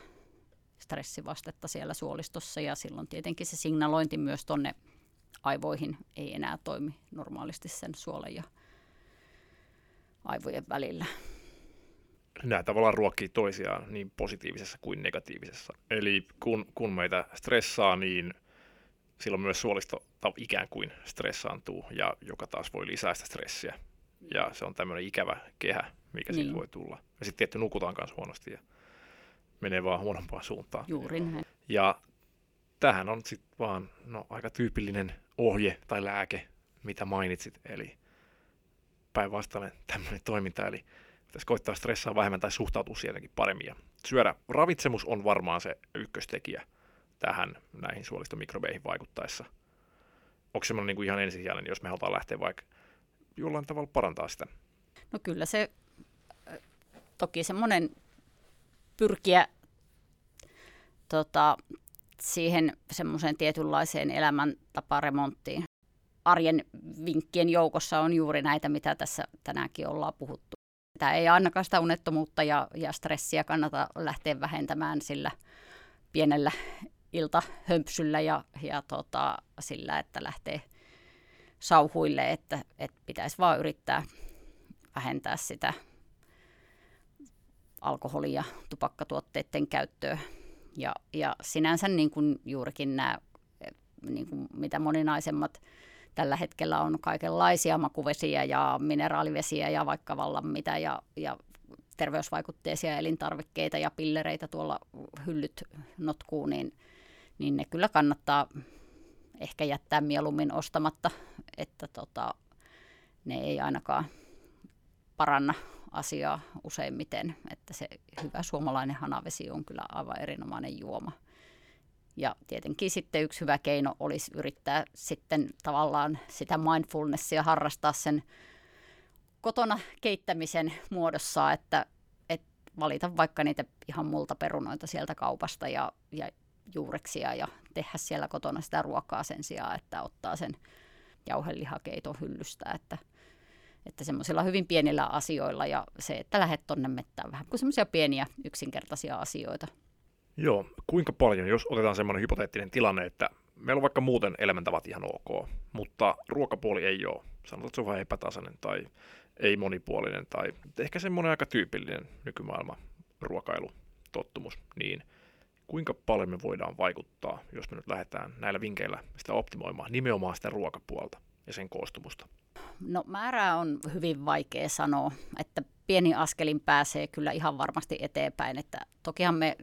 stressivastetta siellä suolistossa ja silloin tietenkin se signalointi myös tonne aivoihin ei enää toimi normaalisti sen suolen ja aivojen välillä. Nämä tavallaan ruokkii toisiaan niin positiivisessa kuin negatiivisessa. Eli kun, kun meitä stressaa, niin silloin myös suolisto ikään kuin stressaantuu, ja joka taas voi lisää sitä stressiä. Ja se on tämmöinen ikävä kehä, mikä niin. siitä voi tulla. Ja sitten tietty nukutaan kanssa huonosti ja menee vaan huonompaan suuntaan. Juuri näin. Ja tähän on sitten vaan no, aika tyypillinen ohje tai lääke, mitä mainitsit, eli päinvastainen tämmöinen toiminta, eli pitäisi koittaa stressaa vähemmän tai suhtautua sielläkin paremmin. Ja syödä ravitsemus on varmaan se ykköstekijä tähän näihin suolistomikrobeihin vaikuttaessa. Onko semmoinen niin kuin ihan ensisijainen, jos me halutaan lähteä vaikka jollain tavalla parantaa sitä? No kyllä se toki semmoinen pyrkiä tota, siihen semmoiseen tietynlaiseen elämäntaparemonttiin. Arjen vinkkien joukossa on juuri näitä, mitä tässä tänäänkin ollaan puhuttu. Tämä ei ainakaan sitä unettomuutta ja, ja stressiä kannata lähteä vähentämään sillä pienellä iltahömpsyllä ja, ja tota, sillä, että lähtee sauhuille, että, että pitäisi vaan yrittää vähentää sitä alkoholi- ja tupakkatuotteiden käyttöä. Ja, ja sinänsä niin kuin juurikin nämä, niin kuin mitä moninaisemmat tällä hetkellä on kaikenlaisia makuvesiä ja mineraalivesiä ja vaikka vallan mitä ja, ja terveysvaikutteisia elintarvikkeita ja pillereitä tuolla hyllyt notkuu, niin, niin ne kyllä kannattaa ehkä jättää mieluummin ostamatta, että tota, ne ei ainakaan paranna asiaa useimmiten, että se hyvä suomalainen hanavesi on kyllä aivan erinomainen juoma. Ja tietenkin sitten yksi hyvä keino olisi yrittää sitten tavallaan sitä mindfulnessia harrastaa sen kotona keittämisen muodossa, että, että valita vaikka niitä ihan multaperunoita sieltä kaupasta ja, ja juureksia ja tehdä siellä kotona sitä ruokaa sen sijaan, että ottaa sen jauhelihakeiton hyllystä, että, että semmoisilla hyvin pienillä asioilla ja se, että lähdet tonne mettään vähän kuin semmoisia pieniä yksinkertaisia asioita. Joo, kuinka paljon, jos otetaan semmoinen hypoteettinen tilanne, että meillä on vaikka muuten elämäntavat ihan ok, mutta ruokapuoli ei ole. Sanotaan, että se on vähän epätasainen tai ei monipuolinen tai ehkä semmoinen aika tyypillinen nykymaailman ruokailutottumus, niin kuinka paljon me voidaan vaikuttaa, jos me nyt lähdetään näillä vinkkeillä sitä optimoimaan, nimenomaan sitä ruokapuolta ja sen koostumusta? No määrää on hyvin vaikea sanoa, että pieni askelin pääsee kyllä ihan varmasti eteenpäin, että tokihan me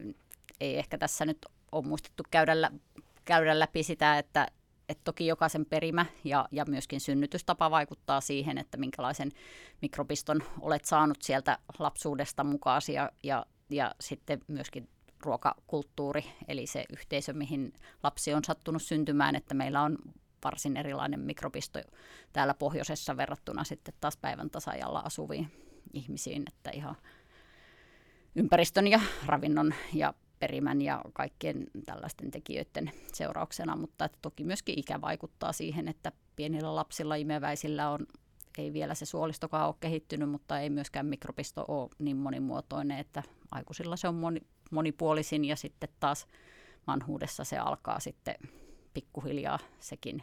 ei ehkä tässä nyt ole muistettu käydä, lä- käydä läpi sitä, että, että toki jokaisen perimä ja, ja myöskin synnytystapa vaikuttaa siihen, että minkälaisen mikrobiston olet saanut sieltä lapsuudesta mukaan ja, ja, ja sitten myöskin ruokakulttuuri, eli se yhteisö, mihin lapsi on sattunut syntymään, että meillä on varsin erilainen mikrobisto täällä pohjoisessa verrattuna sitten taas päivän tasajalla asuviin ihmisiin, että ihan ympäristön ja ravinnon ja perimän ja kaikkien tällaisten tekijöiden seurauksena, mutta että toki myöskin ikä vaikuttaa siihen, että pienillä lapsilla imeväisillä on ei vielä se suolistokaan ole kehittynyt, mutta ei myöskään mikrobisto ole niin monimuotoinen, että aikuisilla se on moni, monipuolisin ja sitten taas vanhuudessa se alkaa sitten pikkuhiljaa sekin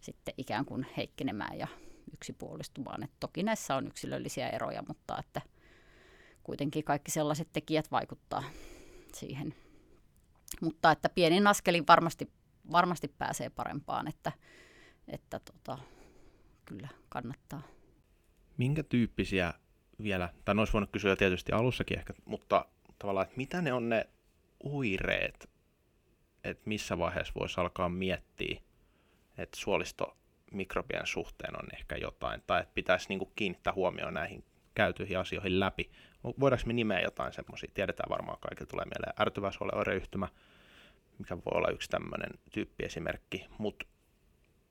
sitten ikään kuin heikkenemään ja yksipuolistumaan. Et toki näissä on yksilöllisiä eroja, mutta että kuitenkin kaikki sellaiset tekijät vaikuttaa siihen. Mutta että pienin askelin varmasti, varmasti pääsee parempaan, että, että tota, kyllä kannattaa. Minkä tyyppisiä vielä, tai olisi voinut kysyä tietysti alussakin ehkä, mutta tavallaan, että mitä ne on ne oireet, että missä vaiheessa voisi alkaa miettiä, että suolistomikrobien suhteen on ehkä jotain, tai että pitäisi niin kuin kiinnittää huomioon näihin käytyihin asioihin läpi. Voidaanko me nimeä jotain semmoisia? Tiedetään varmaan, kaikille tulee mieleen ärtyvä oireyhtymä, mikä voi olla yksi tämmöinen tyyppiesimerkki, mutta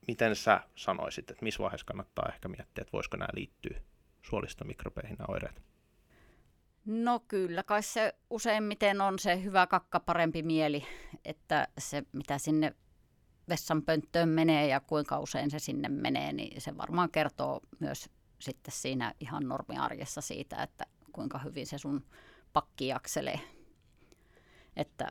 miten sä sanoisit, että missä vaiheessa kannattaa ehkä miettiä, että voisiko nämä liittyä suolistomikrobeihin nämä oireet? No kyllä, kai se useimmiten on se hyvä kakka parempi mieli, että se mitä sinne vessanpönttöön menee ja kuinka usein se sinne menee, niin se varmaan kertoo myös sitten siinä ihan normiarjessa siitä, että kuinka hyvin se sun pakki jakselee. Että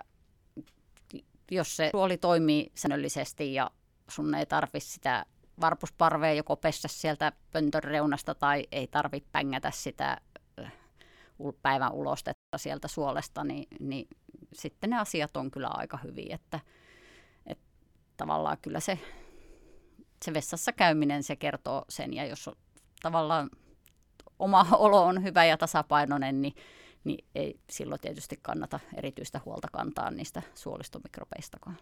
jos se suoli toimii säännöllisesti ja sun ei tarvi sitä varpusparvea joko pestä sieltä pöntön reunasta tai ei tarvi pängätä sitä päivän ulostetta sieltä suolesta, niin, niin sitten ne asiat on kyllä aika hyviä, että, että tavallaan kyllä se, se vessassa käyminen se kertoo sen ja jos tavallaan oma (laughs) olo on hyvä ja tasapainoinen, niin, niin ei silloin tietysti kannata erityistä huolta kantaa niistä suolistomikropeistakaan.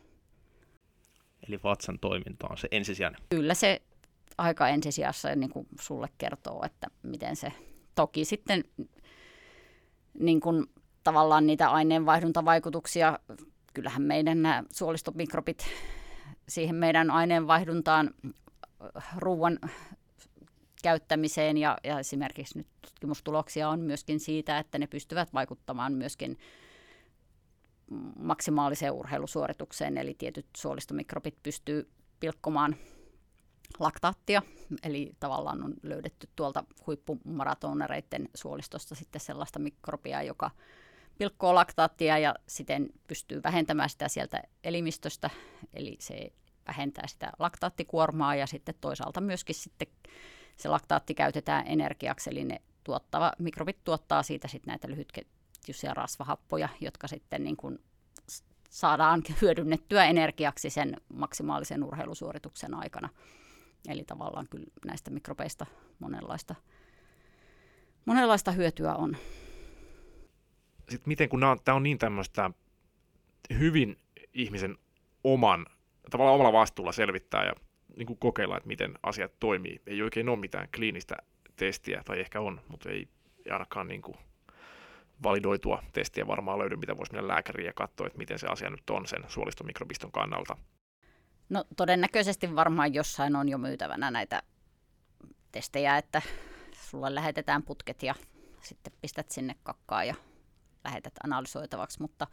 Eli vatsan toiminta on se ensisijainen. Kyllä se aika ensisijassa niin kuin sulle kertoo, että miten se toki sitten niin kuin tavallaan niitä aineenvaihduntavaikutuksia, kyllähän meidän nämä suolistomikrobit siihen meidän aineenvaihduntaan ruoan käyttämiseen. Ja, ja esimerkiksi nyt tutkimustuloksia on myöskin siitä, että ne pystyvät vaikuttamaan myöskin maksimaaliseen urheilusuoritukseen, eli tietyt suolistomikrobit pystyy pilkkomaan laktaattia, eli tavallaan on löydetty tuolta huippumaratonereiden suolistosta sitten sellaista mikrobia, joka pilkkoo laktaattia ja siten pystyy vähentämään sitä sieltä elimistöstä, eli se vähentää sitä laktaattikuormaa ja sitten toisaalta myöskin sitten se laktaatti käytetään energiaksi, eli ne tuottava, mikrobit tuottaa siitä sitten näitä lyhytketjuisia rasvahappoja, jotka sitten niin kuin saadaan hyödynnettyä energiaksi sen maksimaalisen urheilusuorituksen aikana. Eli tavallaan kyllä näistä mikrobeista monenlaista, monenlaista hyötyä on. Sitten miten, kun tämä on niin tämmöistä hyvin ihmisen oman, tavallaan omalla vastuulla selvittää ja niin kuin kokeilla, että miten asiat toimii. Ei oikein ole mitään kliinistä testiä, tai ehkä on, mutta ei, ei ainakaan niin kuin validoitua testiä varmaan löydy, mitä voisi mennä lääkäriin ja katsoa, että miten se asia nyt on sen suolistomikrobiston kannalta. No todennäköisesti varmaan jossain on jo myytävänä näitä testejä, että sulle lähetetään putket ja sitten pistät sinne kakkaa ja lähetät analysoitavaksi, mutta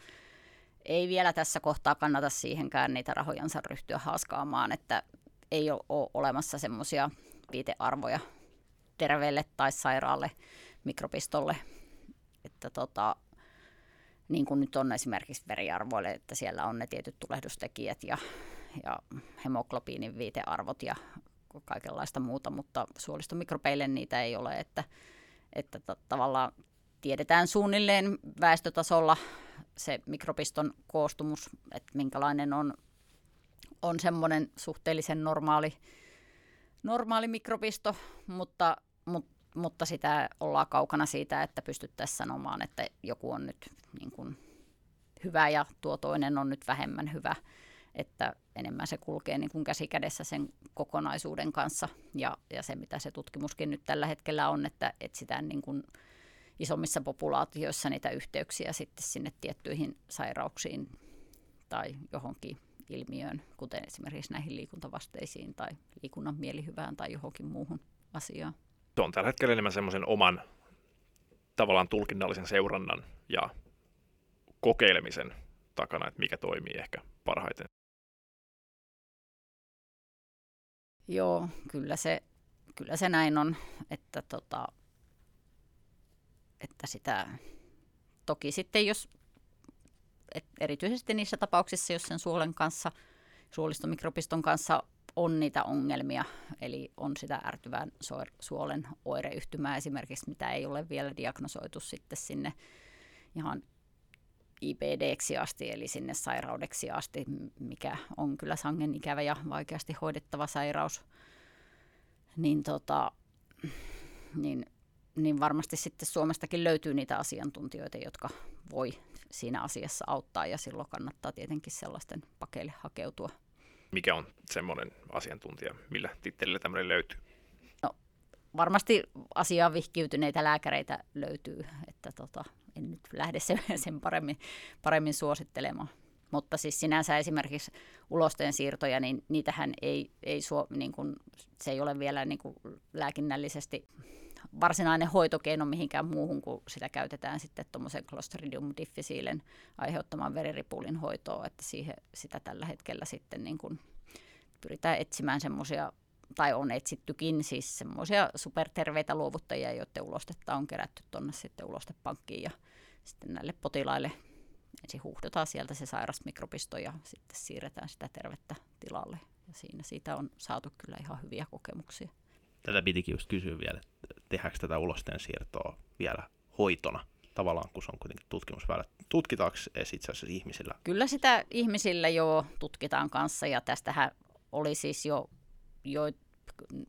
ei vielä tässä kohtaa kannata siihenkään niitä rahojansa ryhtyä haaskaamaan, että ei ole olemassa semmoisia viitearvoja terveelle tai sairaalle mikrobistolle, että tota, niin kuin nyt on esimerkiksi veriarvoille, että siellä on ne tietyt tulehdustekijät ja, ja hemoglobiinin viitearvot ja kaikenlaista muuta, mutta suolistomikrobeille niitä ei ole, että, että t- tavallaan tiedetään suunnilleen väestötasolla se mikrobiston koostumus, että minkälainen on, on semmoinen suhteellisen normaali, normaali mikrobisto, mutta, mutta, mutta sitä ollaan kaukana siitä, että pystyttäisiin sanomaan, että joku on nyt niin kuin hyvä ja tuo toinen on nyt vähemmän hyvä että enemmän se kulkee niin kuin käsi kädessä sen kokonaisuuden kanssa. Ja, ja se, mitä se tutkimuskin nyt tällä hetkellä on, että etsitään niin kuin isommissa populaatioissa niitä yhteyksiä sitten sinne tiettyihin sairauksiin tai johonkin ilmiöön, kuten esimerkiksi näihin liikuntavasteisiin tai liikunnan mielihyvään tai johonkin muuhun asiaan. Se on tällä hetkellä enemmän semmoisen oman tavallaan tulkinnallisen seurannan ja kokeilemisen takana, että mikä toimii ehkä parhaiten. Joo, kyllä se, kyllä se näin on, että, tota, että sitä toki sitten jos et erityisesti niissä tapauksissa, jos sen suolen kanssa, suolistomikrobiston kanssa on niitä ongelmia, eli on sitä ärtyvän suolen oireyhtymää esimerkiksi, mitä ei ole vielä diagnosoitu sitten sinne ihan IPDksi asti, eli sinne sairaudeksi asti, mikä on kyllä sangen ikävä ja vaikeasti hoidettava sairaus, niin, tota, niin, niin varmasti sitten Suomestakin löytyy niitä asiantuntijoita, jotka voi siinä asiassa auttaa, ja silloin kannattaa tietenkin sellaisten pakeille hakeutua. Mikä on semmoinen asiantuntija, millä tittelillä tämmöinen löytyy? No, varmasti asiaan vihkiytyneitä lääkäreitä löytyy, että tota, en nyt lähde sen, sen paremmin, paremmin suosittelemaan. Mutta siis sinänsä esimerkiksi ulosteen siirtoja, niin niitähän ei, ei suo, niin kuin, se ei ole vielä niin kuin lääkinnällisesti varsinainen hoitokeino mihinkään muuhun, kuin sitä käytetään sitten tuommoisen Clostridium difficilen aiheuttaman veriripulin hoitoon, että siihen, sitä tällä hetkellä sitten niin kuin pyritään etsimään semmoisia tai on etsittykin siis semmoisia superterveitä luovuttajia, joiden ulostetta on kerätty tuonne sitten ulostepankkiin ja sitten näille potilaille ensin huuhdotaan sieltä se sairas mikrobisto ja sitten siirretään sitä tervettä tilalle. Ja siinä siitä on saatu kyllä ihan hyviä kokemuksia. Tätä pitikin just kysyä vielä, että tehdäänkö tätä ulosteen siirtoa vielä hoitona tavallaan, kun se on kuitenkin tutkimusväylä. Tutkitaanko itse asiassa ihmisillä? Kyllä sitä ihmisillä jo tutkitaan kanssa ja tästähän oli siis jo jo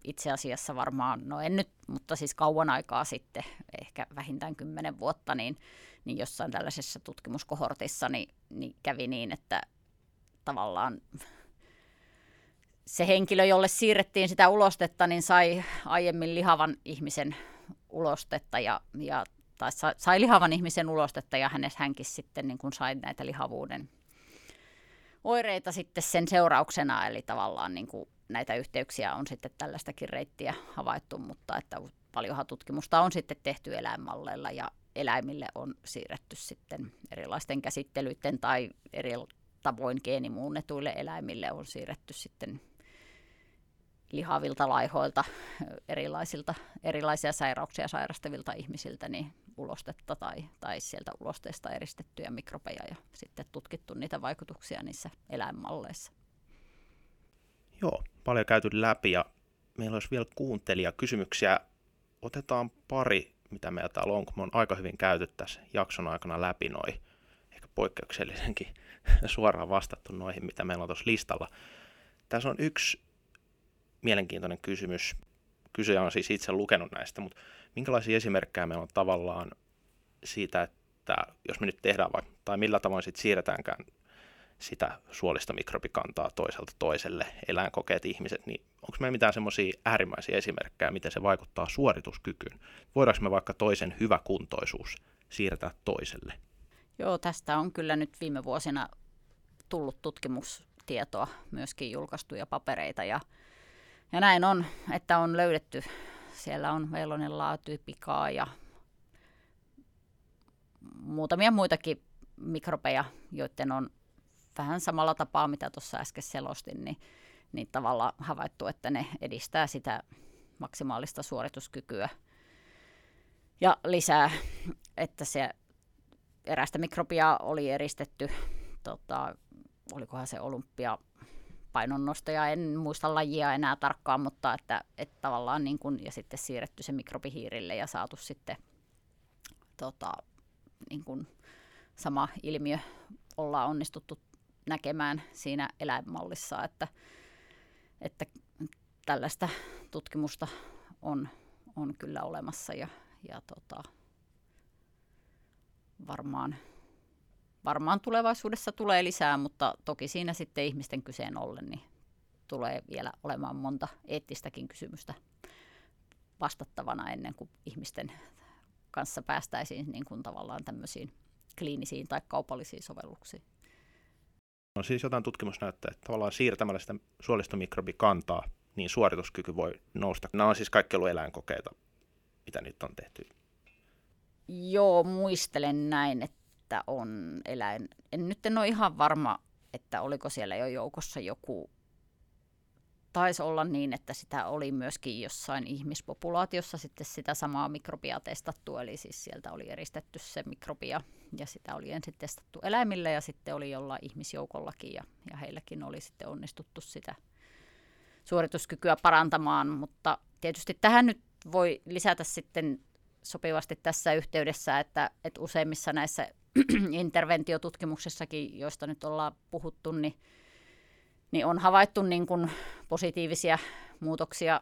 itse asiassa varmaan, no en nyt, mutta siis kauan aikaa sitten, ehkä vähintään kymmenen vuotta, niin, niin jossain tällaisessa tutkimuskohortissa niin, niin kävi niin, että tavallaan se henkilö, jolle siirrettiin sitä ulostetta, niin sai aiemmin lihavan ihmisen ulostetta ja, ja tai sai lihavan ihmisen ulostetta ja hänes hänkin sitten niin kuin sai näitä lihavuuden oireita sitten sen seurauksena, eli tavallaan niin kuin näitä yhteyksiä on sitten tällaistakin reittiä havaittu, mutta että paljonhan tutkimusta on sitten tehty eläinmalleilla ja eläimille on siirretty sitten erilaisten käsittelyiden tai eri tavoin geenimuunnetuille eläimille on siirretty sitten lihavilta laihoilta erilaisilta, erilaisia sairauksia sairastavilta ihmisiltä niin ulostetta tai, tai sieltä ulosteesta eristettyjä mikrobeja ja sitten tutkittu niitä vaikutuksia niissä eläinmalleissa. Joo, paljon käyty läpi ja meillä olisi vielä kuuntelija kysymyksiä. Otetaan pari, mitä meillä täällä on, kun me on aika hyvin käyty tässä jakson aikana läpi noin, ehkä poikkeuksellisenkin (laughs) suoraan vastattu noihin, mitä meillä on tuossa listalla. Tässä on yksi mielenkiintoinen kysymys. Kysyjä on siis itse lukenut näistä, mutta minkälaisia esimerkkejä meillä on tavallaan siitä, että jos me nyt tehdään vaikka, tai millä tavoin sitten siirretäänkään sitä suolistomikrobikantaa toiselta toiselle, eläinkokeet ihmiset, niin onko meillä mitään semmoisia äärimmäisiä esimerkkejä, miten se vaikuttaa suorituskykyyn? Voidaanko me vaikka toisen hyväkuntoisuus siirtää toiselle? Joo, tästä on kyllä nyt viime vuosina tullut tutkimustietoa, myöskin julkaistuja papereita ja, ja näin on, että on löydetty, siellä on Veilonella tyypikaa ja muutamia muitakin mikrobeja, joiden on vähän samalla tapaa, mitä tuossa äsken selostin, niin, niin tavallaan havaittu, että ne edistää sitä maksimaalista suorituskykyä. Ja lisää, että se erästä mikrobia oli eristetty, tota, olikohan se olympia painonnostoja, en muista lajia enää tarkkaan, mutta että, että tavallaan niin kun, ja sitten siirretty se mikrobihiirille ja saatu sitten tota, niin kun, sama ilmiö ollaan onnistuttu näkemään siinä eläinmallissa, että, että tällaista tutkimusta on, on kyllä olemassa ja, ja tota, varmaan, varmaan tulevaisuudessa tulee lisää, mutta toki siinä sitten ihmisten kyseen ollen niin tulee vielä olemaan monta eettistäkin kysymystä vastattavana ennen kuin ihmisten kanssa päästäisiin niin kuin tavallaan tämmöisiin kliinisiin tai kaupallisiin sovelluksiin. On siis jotain tutkimusnäyttöä, että tavallaan siirtämällä sitä suolistomikrobikantaa, niin suorituskyky voi nousta. Nämä on siis kaikki ollut eläinkokeita, mitä nyt on tehty. Joo, muistelen näin, että on eläin. En nyt en ole ihan varma, että oliko siellä jo joukossa joku taisi olla niin, että sitä oli myöskin jossain ihmispopulaatiossa sitten sitä samaa mikrobia testattu, eli siis sieltä oli eristetty se mikrobia ja sitä oli ensin testattu eläimillä ja sitten oli jollain ihmisjoukollakin ja, ja heilläkin oli sitten onnistuttu sitä suorituskykyä parantamaan, mutta tietysti tähän nyt voi lisätä sitten sopivasti tässä yhteydessä, että, että useimmissa näissä (clears throat) interventiotutkimuksissakin, joista nyt ollaan puhuttu, niin niin on havaittu niin kuin positiivisia muutoksia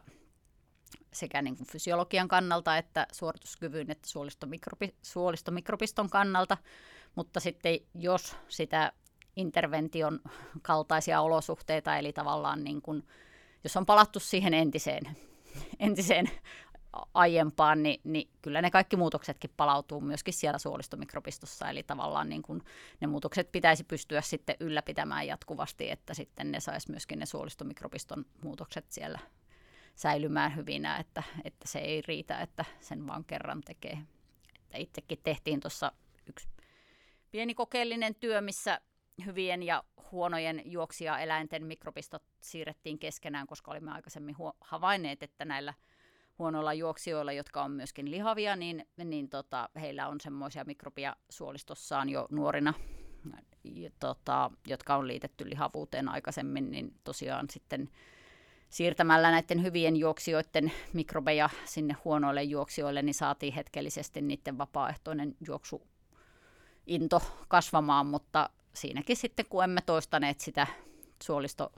sekä niin kuin fysiologian kannalta että suorituskyvyn että suolistomikrobi, suolistomikropiston kannalta. Mutta sitten jos sitä intervention kaltaisia olosuhteita, eli tavallaan niin kuin, jos on palattu siihen entiseen, entiseen aiempaan, niin, niin kyllä ne kaikki muutoksetkin palautuu myöskin siellä suolistomikrobistossa. Eli tavallaan niin kun ne muutokset pitäisi pystyä sitten ylläpitämään jatkuvasti, että sitten ne saisi myöskin ne suolistomikropiston muutokset siellä säilymään hyvinä, että, että se ei riitä, että sen vaan kerran tekee. Että itsekin tehtiin tuossa yksi pieni kokeellinen työ, missä hyvien ja huonojen juoksia eläinten mikropistot siirrettiin keskenään, koska olimme aikaisemmin huo- havainneet, että näillä – huonoilla juoksijoilla, jotka on myöskin lihavia, niin, niin tota, heillä on semmoisia mikrobia suolistossaan jo nuorina, tota, jotka on liitetty lihavuuteen aikaisemmin, niin tosiaan sitten siirtämällä näiden hyvien juoksijoiden mikrobeja sinne huonoille juoksijoille, niin saatiin hetkellisesti niiden vapaaehtoinen juoksu into kasvamaan, mutta siinäkin sitten kun emme toistaneet sitä suolisto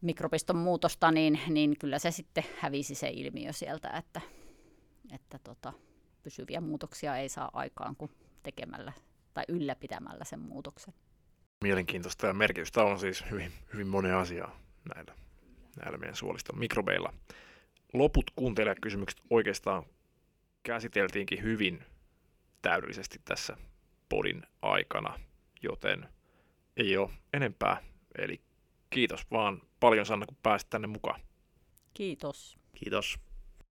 mikrobiston muutosta, niin, niin kyllä se sitten hävisi se ilmiö sieltä, että, että tota, pysyviä muutoksia ei saa aikaan kuin tekemällä tai ylläpitämällä sen muutoksen. Mielenkiintoista ja merkitystä on siis hyvin, hyvin monen asiaa näillä, näillä meidän suoliston mikrobeilla. Loput kuuntelijakysymykset oikeastaan käsiteltiinkin hyvin täydellisesti tässä podin aikana, joten ei ole enempää. Eli kiitos vaan paljon Sanna, kun pääsit tänne mukaan. Kiitos. Kiitos.